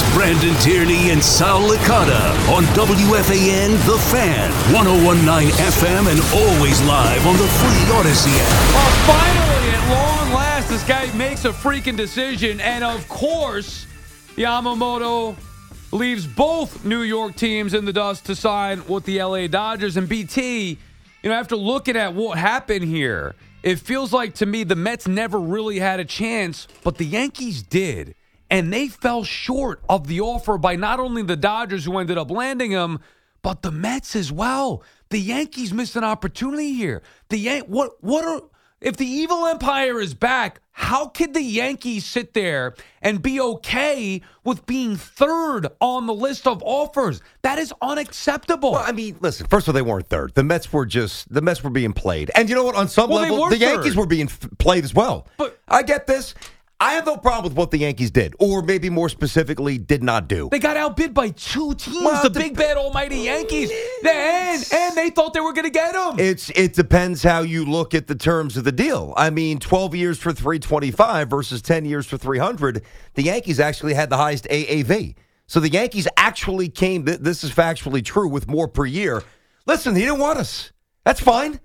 It's Brandon Tierney and Sal Licata on WFAN The Fan, 1019 FM, and always live on the free Audacy app. Well, finally, at long last, this guy makes a freaking decision. And of course, Yamamoto leaves both New York teams in the dust to sign with the LA Dodgers. And BT, you know, after looking at what happened here, it feels like to me the Mets never really had a chance, but the Yankees did. And they fell short of the offer by not only the Dodgers who ended up landing him, but the Mets as well. The Yankees missed an opportunity here. The Yan- what what are if the evil empire is back, how could the Yankees sit there and be okay with being third on the list of offers? That is unacceptable. Well, I mean, listen. First of all, they weren't third. The Mets were just the Mets were being played, and you know what? On some Well, level, the Yankees third. were being f- played as well. But- I get this. I have no problem with what the Yankees did, or maybe more specifically, did not do. They got outbid by two teams, Well, the big bad almighty Yankees. And, and they thought they were going to get them. It's it depends how you look at the terms of the deal. I mean, 12 years for 325 versus 10 years for 300. The Yankees actually had the highest AAV. So the Yankees actually came this is factually true with more per year. Listen, he didn't want us. That's fine.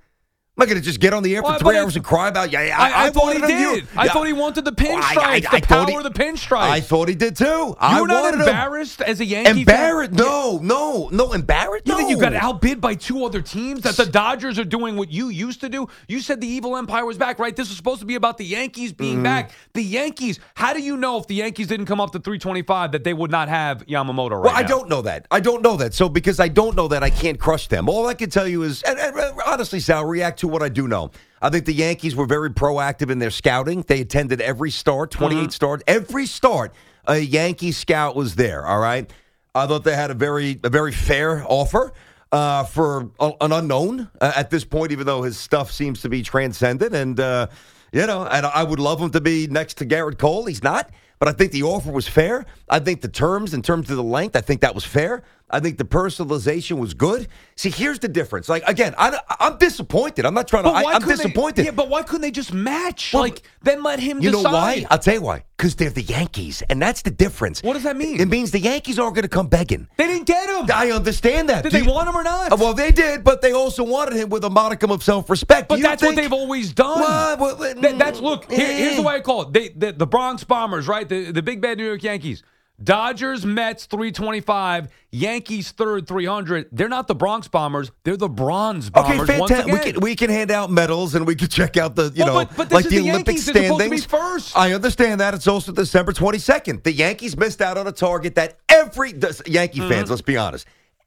I'm not going to just get on the air for Well, three hours and cry about, yeah, I, I, I, thought he did. I thought he wanted the I- pinstripes, I- I the power he- of the pinstripes. I thought he did too. you I were not wanted him. embarrassed as a Yankee fan? Embarrassed? No, no, no, embarrassed? You No. think you got outbid by two other teams? That the Dodgers are doing what you used to do? You said the evil empire was back, right? This was supposed to be about the Yankees being Mm-hmm. back. The Yankees. How do you know if the Yankees didn't come up to 325 that they would not have Yamamoto right Well, I don't know that. I don't know that. So because I don't know that, I can't crush them. All I can tell you is, and, and, and honestly, Sal, react to what I do know. I think the Yankees were very proactive in their scouting. They attended every start, 28 Mm-hmm. start, every start. A Yankee scout was there. All right. I thought they had a very, a very fair offer. Uh, for a, an unknown uh, at this point, even though his stuff seems to be transcendent, and uh, you know, and I would love him to be next to Gerrit Cole. He's not, but I think the offer was fair. I think the terms, in terms of the length, I think that was fair. I think the personalization was good. See, here's the difference. Like again, I, am disappointed. I'm not trying to. I, I'm couldn't they- disappointed. yeah, but why couldn't they just match? Well, like, then let him you decide. know why? I'll tell you why. Because they're the Yankees, and that's the difference. What does that mean? It means the Yankees aren't going to come begging. They didn't get him. I understand that. Did Do they you- want him or not? Uh, Well, they did, but they also wanted him with a modicum of self-respect. But that's what they've always done. Well, well, That- that's look. Here, here's the eh. way I call it. They, the, the Bronx Bombers, right? The the big bad New York Yankees. Dodgers, Mets, 325. Yankees, third, 300. They're not the Bronx Bombers. They're the Bronze Bombers. once fantastic. We can we can hand out medals and we can check out the you Well, know but- but like the, the Olympic Yankees. They're supposed to be standings. first. I understand that it's also December twenty second. The Yankees missed out on a target that every Yankee Mm-hmm. fans. Let's be honest.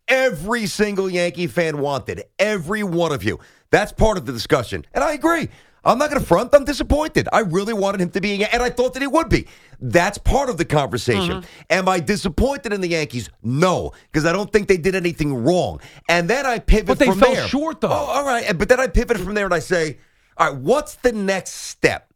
Every single Yankee fan wanted. Every one of you. That's part of the discussion, and I agree. I'm not going to front. I'm disappointed. I really wanted him to be, and I thought that he would be. That's part of the conversation. Mm-hmm. Am I disappointed in the Yankees? No, because I don't think they did anything wrong. And then I pivot But they from fell there. short, though. Oh, all right. But then I pivot from there and I say, all right, what's the next step?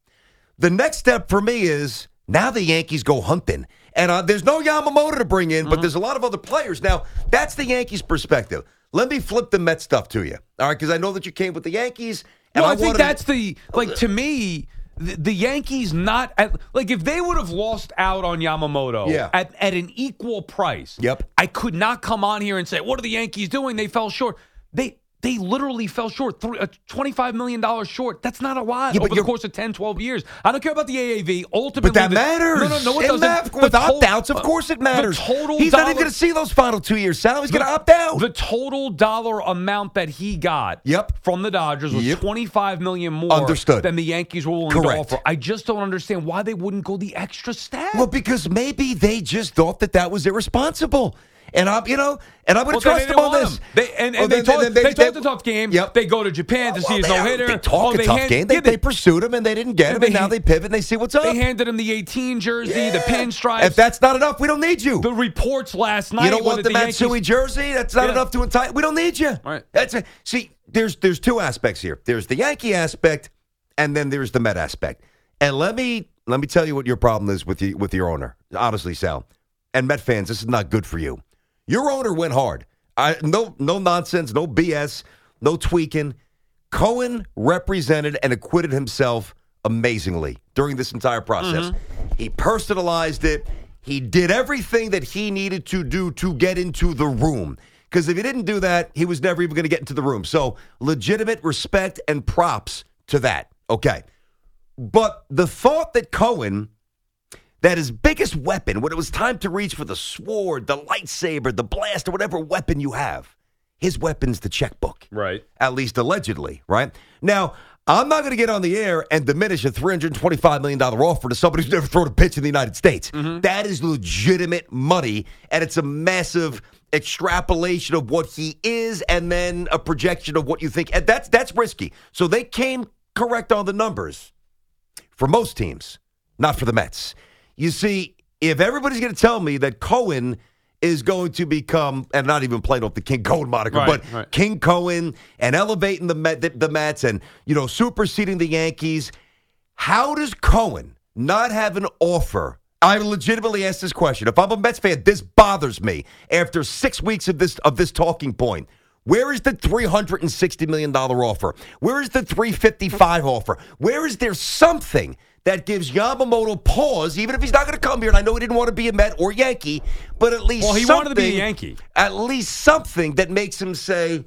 The next step for me is now the Yankees go hunting. And uh, there's no Yamamoto to bring in, Mm-hmm. but there's a lot of other players. Now, that's the Yankees' perspective. Let me flip the Met stuff to you. All right, because I know that you came with the Yankees. And Well, I, think wanted- that's the like to me. The, the Yankees not at like if they would have lost out on Yamamoto Yeah. at, at an equal price. Yep. I could not come on here and say what are the Yankees doing? They fell short. They they literally fell short, three, uh, $25 million short. That's not a lot Yeah, over the course of 10, 12 years. I don't care about the AAV. Ultimately, But that the- matters. No, no, no, it, It doesn't. matters. With to- opt outs, of course it matters. The total He's not dollar- even going to see those final two years, Sal. He's going to opt out. The total dollar amount that he got Yep. from the Dodgers was Yep. 25 million more Understood. than the Yankees were willing Correct. to offer. I just don't understand why they wouldn't go the extra step. well, because maybe they just thought that that was irresponsible. And I'm, you know, and I'm going to then trust them on this. They, and, and Well, they, then- talked, then they, talked a tough game. Yep. They go to Japan to oh, see his no they- hitter. They talk a tough game. They, they pursued him and they didn't get him, and now hand- they pivot and they see what's up. They handed him the 18 jersey, the Yeah. pinstripes. If that's not enough, we don't need you. the reports last night. You don't want the, Yankees- Matsui jersey? That's not Yeah. enough to entice. We don't need you. Right. That's a, see. There's there's two aspects here. There's the Yankee aspect, and then there's the Met aspect. And let me let me tell you what your problem is with you with your owner. Honestly, Sal, and Met fans, this is not good for you. Your owner went hard. I, no no nonsense, no BS, no tweaking. Cohen represented and acquitted himself amazingly during this entire process. Mm-hmm. He personalized it. He did everything that he needed to do to get into the room. Because if he didn't do that, he was never even going to get into the room. So, legitimate respect and props to that. Okay. But the thought that Cohen, that his biggest weapon, when it was time to reach for the sword, the lightsaber, the blast, or whatever weapon you have, his weapon's the checkbook Right. at least allegedly, right? Now, I'm not going to get on the air and diminish a $325 million offer to somebody who's never thrown a pitch in the United States. Mm-hmm. That is legitimate money, and it's a massive extrapolation of what he is and then a projection of what you think. And that's, that's risky. So they came correct on the numbers for most teams, not for the Mets. You see, if everybody's going to tell me that Cohen is going to become, and not even playing off the King Cohen moniker, Right, but right. King Cohen and elevating the, Met, the, the Mets and, you know, superseding the Yankees, how does Cohen not have an offer? I legitimately ask this question. If I'm a Mets fan, this bothers me. After six weeks of this of this talking point, where is the three hundred and sixty million dollar offer? Where is the three fifty five offer? Where is there something that gives Yamamoto pause, even if he's not going to come here? And I know he didn't want to be a Met or Yankee, but at least Well, he wanted to be a Yankee. At least something that makes him say,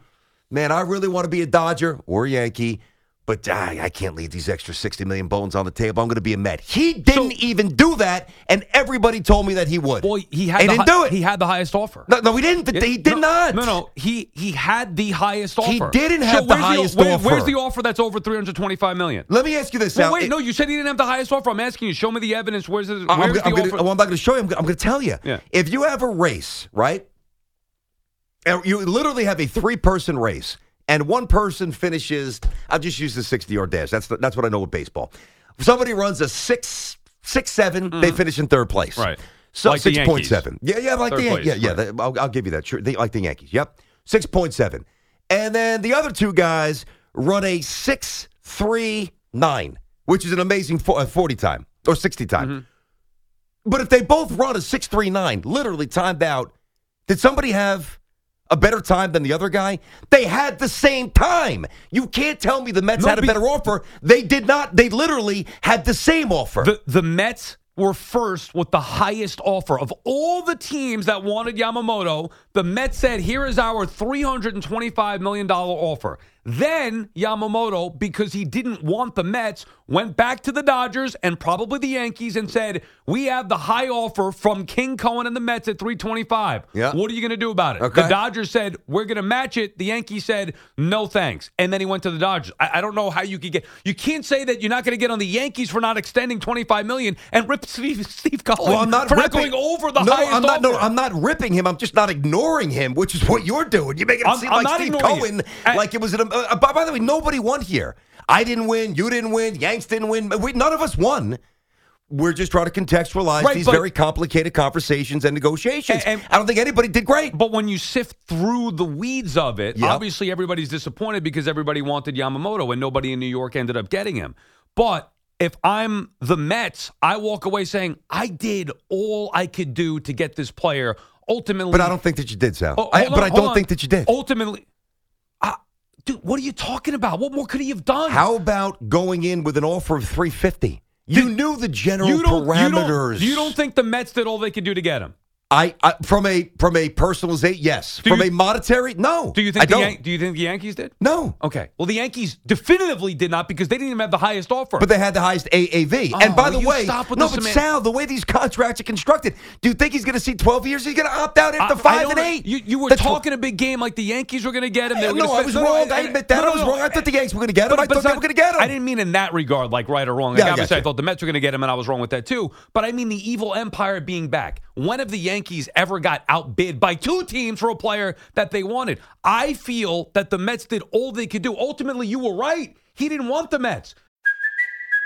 "Man, I really want to be a Dodger or a Yankee." But I, I can't leave these extra 60 million bones on the table. I'm going to be a Met. He didn't even do that, and everybody told me that he would. Well, he had He didn't hi- do it. He had the highest offer. no, no, he didn't. He did no, not. No, no. He he had the highest offer. He didn't have the where's highest where- offer. Where's the offer that's over 325 million? Let me ask you this. Well, Sal. wait, It- no, you said he didn't have the highest offer. I'm asking you. Show me the evidence. Where's the, I'm, where's I'm the gonna, well, I'm not going to show you. I'm, I'm going to tell you. Yeah. If you have a race, right? You literally have a three-person race, and one person finishes. I'll just use the 60-yard dash. That's the, that's what I know with baseball. Somebody runs a six six seven, they finish in third place. Mm-hmm. Right. So Like six point seven. Yeah, yeah, like Third the yeah, yeah. right. I'll, I'll give you that. Sure, they, like the Yankees. Yep, six point seven. And then the other two guys run a six three nine, which is an amazing uh, forty time or sixty time. Mm-hmm. But if they both run a 639, literally timed out, did somebody have a better time than the other guy? They had the same time. You can't tell me the Mets No, had a be- better offer. They did not. They literally had the same offer. The the Mets were first with the highest offer of all the teams that wanted Yamamoto. The Mets said, "Here is our three hundred and twenty-five million dollar offer." Then Yamamoto, because he didn't want the Mets, went back to the Dodgers and probably the Yankees and said, "We have the high offer from King Cohen and the Mets at three twenty-five. Yeah. What are you going to do about it?" Okay. The Dodgers said, "We're going to match it." The Yankees said, "No thanks," and then he went to the Dodgers. I, I don't know how you could get. You can't say that you're not going to get on the Yankees for not extending 25 million and rip Steve Steve Cohen well, I'm not for ripping, not going over the no, highest I'm not. No. I'm not ripping him. I'm just not ignoring him, which is what you're doing. You're making it I'm- seem I'm like Steve Cohen. I- like it was. An, uh, by, by the way, nobody won here. I didn't win. You didn't win. Yanks didn't win. We, none of us won. We're just trying to contextualize Right, these but- very complicated conversations and negotiations. And- and- I don't think anybody did great. But when you sift through the weeds of it, Yep. obviously everybody's disappointed because everybody wanted Yamamoto and nobody in New York ended up getting him. But if I'm the Mets, I walk away saying I did all I could do to get this player. Ultimately, But I don't think that you did, Sal. Oh, I, but I don't on. think that you did. Ultimately, I, dude, what are you talking about? What more could he have done? How about going in with an offer of 350? You knew the general you parameters. You don't, you don't think the Mets did all they could do to get him? I, I from a from a personalization, yes. Do from you- a monetary, no. Do you I think the don't. Yan- do you think the Yankees did? no. Okay. Well, the Yankees definitively did not because they didn't even have the highest offer. But they had the highest AAV. and Oh, by the way, stop with no, the but Sal, the way these contracts are constructed, do you think he's going to see 12 years? He's going to opt out after I- I five and eight. You, you were The talking a big game like the Yankees were going to get him. They were no, gonna I was no, no, wrong. I admit that. no, I was wrong. I thought the Yankees were going to get him. I But- but thought they were going to get him. I didn't mean in that regard, like right or wrong. Yeah, Like, I obviously, I, thought the Mets were going to get him, and I was wrong with that too. But I mean the evil empire being back. When have the Yankees ever got outbid by two teams for a player that they wanted? I feel that the Mets did all they could do. Ultimately, you were right. He didn't want the Mets.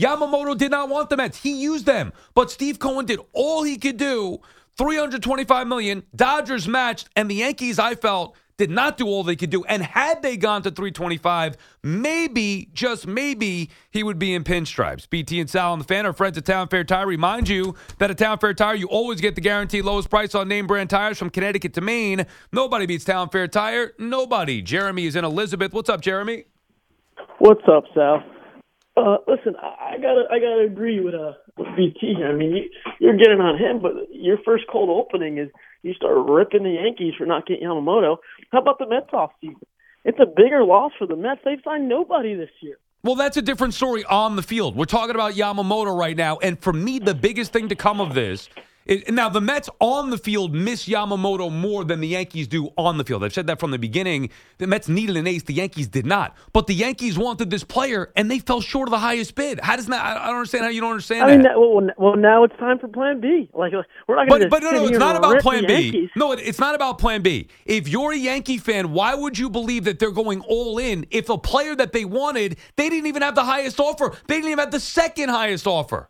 Yamamoto did not want the Mets. He used them, but Steve Cohen did all he could do. 325 million. Dodgers matched, and the Yankees, I felt, did not do all they could do. And had they gone to 325, maybe, just maybe, he would be in pinstripes. BT and Sal and the fan are friends at Town Fair Tire. Remind you that at Town Fair Tire, you always get the guaranteed lowest price on name brand tires from Connecticut to Maine. Nobody beats Town Fair Tire. Nobody. Jeremy is in Elizabeth. What's up, Jeremy? What's up, Sal? Uh, listen, I gotta, I gotta agree with uh with BT. I mean, you, you're getting on him, but your first cold opening is you start ripping the Yankees for not getting Yamamoto. How about the Mets off season? It's a bigger loss for the Mets. They've signed nobody this year. Well, that's a different story on the field. We're talking about Yamamoto right now. And for me, the biggest thing to come of this is now the Mets on the field miss Yamamoto more than the Yankees do on the field. I've said that from the beginning. The Mets needed an ace, the Yankees did not. But the Yankees wanted this player and they fell short of the highest bid. How does that? I don't understand how you don't understand I that. mean, that, well, well, now it's time for Plan B. Like, we're not going to. But, but no, no, it's not about Plan B. No, it- it's not about Plan B. If you're a Yankee fan, why would you believe that they're going all in if a player that they wanted, they didn't even have the highest offer? They didn't even have the second highest offer.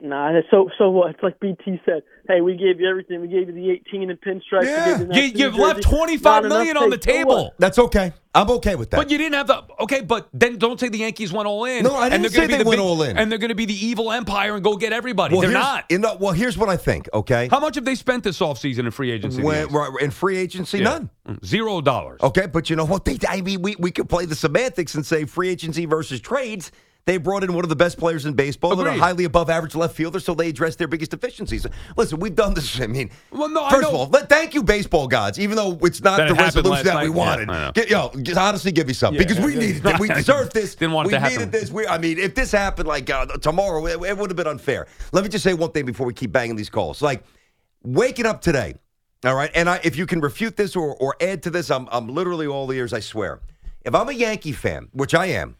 Nah, so so what? It's like BT said. Hey, we gave you everything. We gave you the 18 and pinstripes. Yeah. You, the You, next you've New left Jersey. twenty five Not million on the pay. So table. what? That's okay. I'm okay with that. But you didn't have the okay. But then don't say the Yankees went all in. No, I and didn't they're gonna say be they the went big- all in. And they're going to be the evil empire and go get everybody. well, they're not. You know, well, here's what I think. Okay, How much have they spent this offseason in free agency? the when, right, in free agency, Yeah. none. Mm, zero dollars. Okay, but you know what? They, I mean, we, we could play the semantics and say free agency versus trades. They brought in one of the best players in baseball and a highly above average left fielder, so they addressed their biggest deficiencies. Listen, we've done this. I mean, Well, no, I first know- of all, let- thank you, baseball gods, even though it's not That the it resolution that we night. Yeah, wanted. I know. Get, yo, just honestly, give me something Yeah. because we needed it. We deserved this. Didn't want it we to happen. needed this. We, I mean, if this happened like uh, tomorrow, it, it would have been unfair. Let me just say one thing before we keep banging these calls. Like waking up today, all right. And I, if you can refute this or, or add to this, I'm I'm literally all ears. I swear. If I'm a Yankee fan, which I am,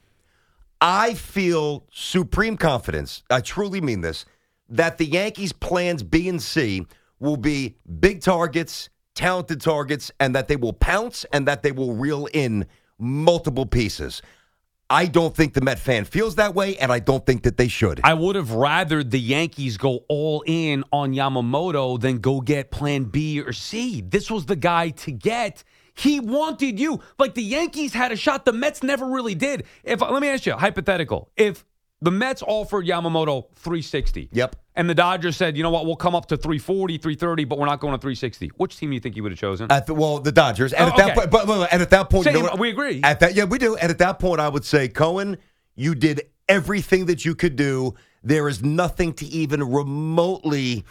I feel supreme confidence. I truly mean this. That the Yankees' plans B and C will be big targets, talented targets, and that they will pounce and that they will reel in multiple pieces. I don't think the Met fan feels that way, and I don't think that they should. I would have rather the Yankees go all in on Yamamoto than go get plan B or C. This was the guy to get. He wanted you. Like the Yankees had a shot. The Mets never really did. If let me ask you, hypothetical. If the Mets offered Yamamoto 360. Yep. And the Dodgers said, you know what, we'll come up to 340, 330, but we're not going to 360. Which team do you think you would have chosen? At the, well, the Dodgers, and Oh, at that okay. point, but, but- and at that point, you know what? we agree. At that, yeah, we do. And at that point, I would say, Cohen, you did everything that you could do. There is nothing to even remotely,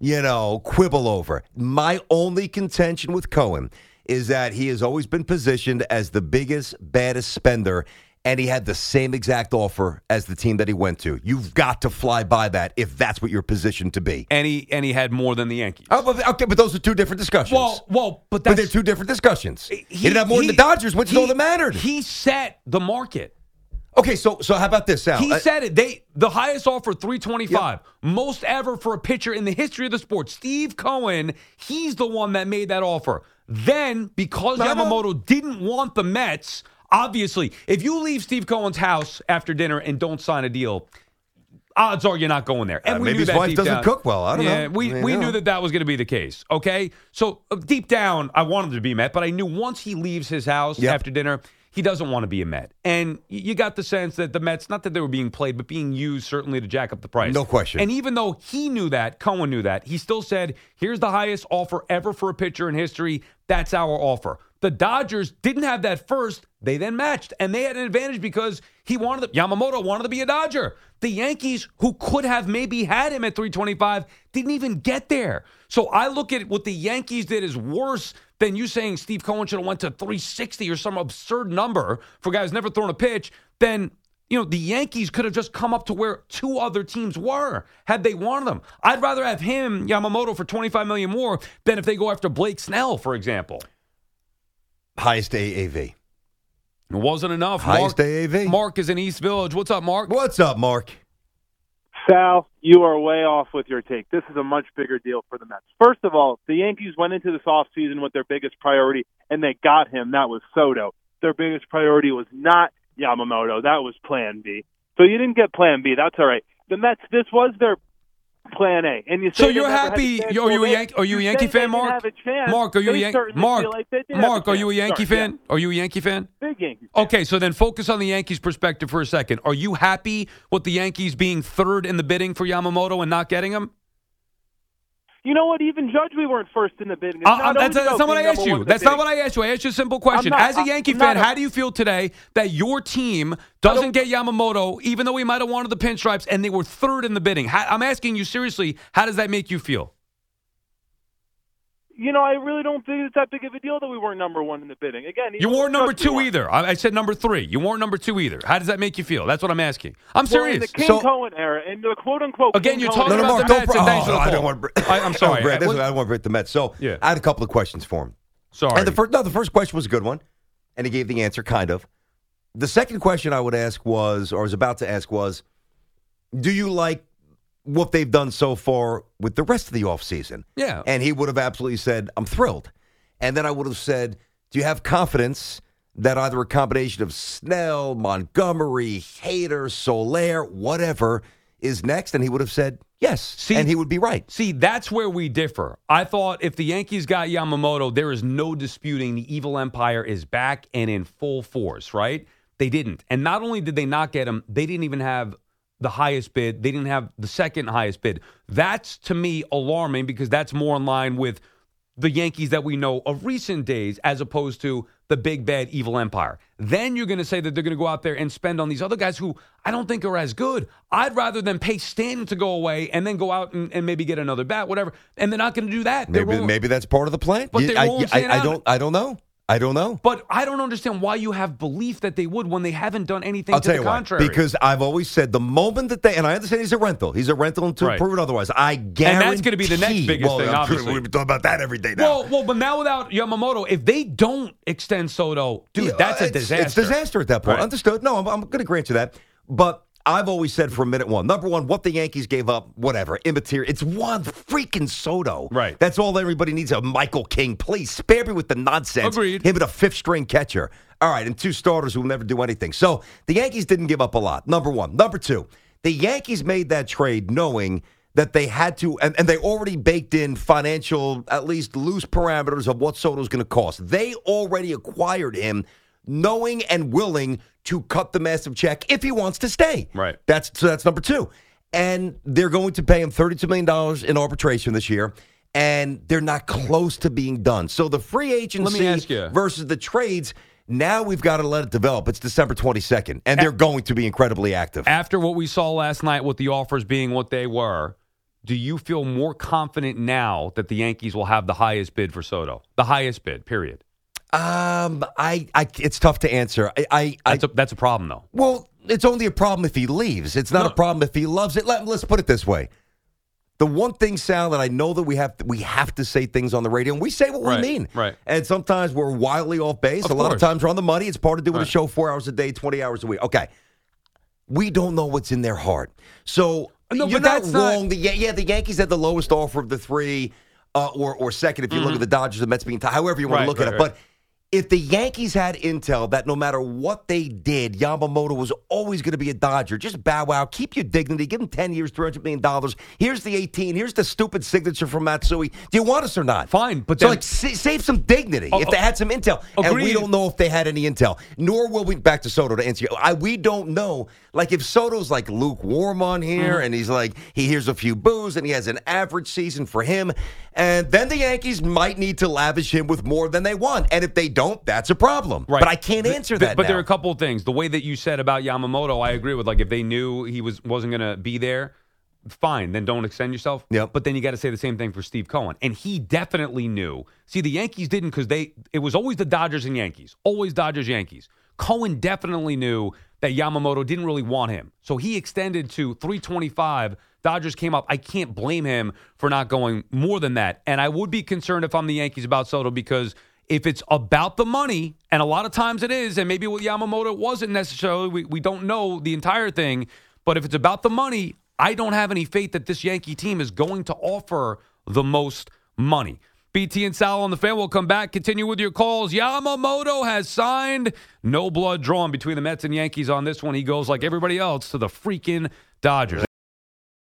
you know, quibble over. My only contention with Cohen is that he has always been positioned as the biggest, baddest spender. And he had the same exact offer as the team that he went to. You've got to fly by that if that's what you're positioned to be. and he and he had more than the Yankees. Oh, but- okay, but those are two different discussions. well, well, but But they're two different discussions. He, didn't have more than the Dodgers, which is all that mattered. He set the market. okay, so so how about this, Sal? He Uh, said it. They the highest offer 325, most ever for a pitcher in the history of the sport. Steve Cohen, he's the one that made that offer. Then because. Yamamoto didn't want the Mets, obviously, if you leave Steve Cohen's house after dinner and don't sign a deal, odds are you're not going there. And Uh, we maybe knew his that wife doesn't down. cook well. I don't yeah, know. We, I we don't knew that that was going to be the case. Okay. So uh, deep down, I wanted to be Met, but I knew once he leaves his house Yep. after dinner, he doesn't want to be a Met. And you got the sense that the Mets, not that they were being played, but being used certainly to jack up the price. No question. And even though he knew that, Cohen knew that, he still said, here's the highest offer ever for a pitcher in history. That's our offer. The Dodgers didn't have that first. They then matched, and they had an advantage because he wanted to, Yamamoto wanted to be a Dodger. The Yankees, who could have maybe had him at 325, didn't even get there. So I look at what the Yankees did is worse than you saying Steve Cohen should have went to 360 or some absurd number for guys never thrown a pitch. Then you know, the Yankees could have just come up to where two other teams were had they wanted them. I'd rather have him, Yamamoto, for 25 million more than if they go after Blake Snell, for example. Highest AAV. It wasn't enough. Highest Mark, AAV. Mark is in East Village. What's up, Mark? What's up, Mark? Sal, you are way off with your take. This is a much bigger deal for the Mets. First of all, the Yankees went into this offseason with their biggest priority, and they got him. That was Soto. Their biggest priority was not Yamamoto. That was Plan B. So you didn't get Plan B. That's all right. The Mets, this was their Plan A. And you say So you're never had a happy? Are you a Yankee? Are you a Yankee fan, Mark? have a chance. Mark, are you a Yankee? Mark, like they did have a Mark, are you a. Yankee Sorry, fan? Are you a Yankee fan? Big Yankees. fan. Okay, so then focus on the Yankees' perspective for a second. Are you happy with the Yankees being third in the bidding for Yamamoto and not getting him? You know what? Even Judge, we weren't first in the bidding. Uh, uh, not that's, that's not what I asked you. one in the That's not what I asked you. I asked you a simple question. not- As a I'm Yankee not fan, a- how do you feel today that your team doesn't get Yamamoto, even though he might have wanted the pinstripes, and they were third in the bidding? How, I'm asking you seriously. How does that make you feel? You know, I really don't think it's that big of a deal that we weren't number one in the bidding. Again, You weren't number two weren't. either. I, I said number three. You weren't number two either. How does that make you feel? That's what I'm asking. I'm Well, in serious. the King So- Cohen era, in the quote unquote Again, King you're talking No, no, about Mark, the don't. Mets, br- and thanks oh, the I don't want to. I- I'm sorry. Brad, I- this- I don't want to break the Mets. So Yeah. I had a couple of questions for him. Sorry. And the first, no, the first question was a good one, and he gave the answer, kind of. The second question I would ask was, or was about to ask was, do you like what they've done so far with the rest of the offseason? Yeah. And he would have absolutely said, I'm thrilled. And then I would have said, do you have confidence that either a combination of Snell, Montgomery, Hader, Soler, whatever is next? And he would have said, yes. See- and he would be right. See, that's where we differ. I thought if the Yankees got Yamamoto, there is no disputing the evil empire is back and in full force, right? They didn't. And not only did they not get him, they didn't even have the highest bid. They didn't have the second highest bid. That's to me alarming because that's more in line with the Yankees that we know of recent days as opposed to the big bad evil empire. Then you're going to say that they're going to go out there and spend on these other guys who I don't think are as good. I'd rather than pay Stanton to go away and then go out and, and maybe get another bat, whatever. And they're not going to do that. They're Maybe rolling- maybe that's part of the plan. But You- they I, won't I, I don't I don't know. I don't know. But I don't understand why you have belief that they would when they haven't done anything I'll to tell the you why. Because I've always said the moment that they and I understand he's a rental. He's a rental until Right. proven otherwise. I guarantee. And that's gonna be the next biggest well, thing, I'm obviously. We've been talking about that every day now. well, well, but now without Yamamoto, if they don't extend Soto, dude, Yeah, that's a disaster. It's disaster at that point. Right. Understood. No, I'm, I'm going to grant you that. But I've always said from minute one, number one, what the Yankees gave up, whatever, immaterial. It's one freaking Soto. Right. That's all everybody needs. A Michael King, please spare me with the nonsense. Agreed. Him and a fifth string catcher. All right, and two starters who will never do anything. So the Yankees didn't give up a lot. Number one. Number two, the Yankees made that trade knowing that they had to, and, and they already baked in financial, at least loose parameters of what Soto's going to cost. They already acquired him knowing and willing to cut the massive check if he wants to stay. Right. That's so that's number two. And they're going to pay him $32 million in arbitration this year. And they're not close to being done. So the free agency versus the trades, now we've got to let it develop. It's December 22nd, and they're going to be incredibly active. After what we saw last night with the offers being what they were, do you feel more confident now that the Yankees will have the highest bid for Soto? The highest bid, period. Um, I, I, it's tough to answer. I, I, I That's a, that's a problem, though. Well, it's only a problem if he leaves. It's not No. a problem if he loves it. Let, let's put it this way. The one thing, Sal, that I know that we have to, we have to say things on the radio, and we say what Right, we mean. right. And sometimes we're wildly off base. Of a lot course. of times we're on the money. It's part of doing a show four hours a day, 20 hours a week. Okay. We don't know what's in their heart. So No, you're but not that's not- The, yeah, the Yankees had the lowest offer of the three, uh, or, or second if you look at the Dodgers, the Mets being tied, however you want Mm-hmm. Right, to look at right, it. But if the Yankees had intel that no matter what they did, Yamamoto was always going to be a Dodger, just bow wow, keep your dignity, give him 10 years, $300 million. Here's the 18. Here's the stupid signature from Matsui. Do you want us or not? Fine, but so then- like sa- save some dignity Oh, if they oh, had some intel. And we don't know if they had any intel, nor will we, back to Soto to answer you. I, we don't know. Like if Soto's like lukewarm on here Mm-hmm. and he's like, he hears a few boos and he has an average season for him, and then the Yankees might need to lavish him with more than they want. And if they don't, that's a problem. Right. But I can't answer th- that But there are a couple of things. The way that you said about Yamamoto, I agree with. Like if they knew he was wasn't going to be there, fine, then don't extend yourself. Yep. But then you got to say the same thing for Steve Cohen, and he definitely knew. See, the Yankees didn't because they it was always the Dodgers and Yankees, always Dodgers Yankees. Cohen definitely knew that Yamamoto didn't really want him, so he extended to 325. Dodgers came up. I can't blame him for not going more than that, and I would be concerned if I'm the Yankees about Soto because if it's about the money, and a lot of times it is, and maybe with Yamamoto it wasn't necessarily, we, we don't know the entire thing, but if it's about the money, I don't have any faith that this Yankee team is going to offer the most money. BT and Sal on the fan will come back. Continue with your calls. Yamamoto has signed. No blood drawn between the Mets and Yankees on this one. He goes like everybody else to the freaking Dodgers.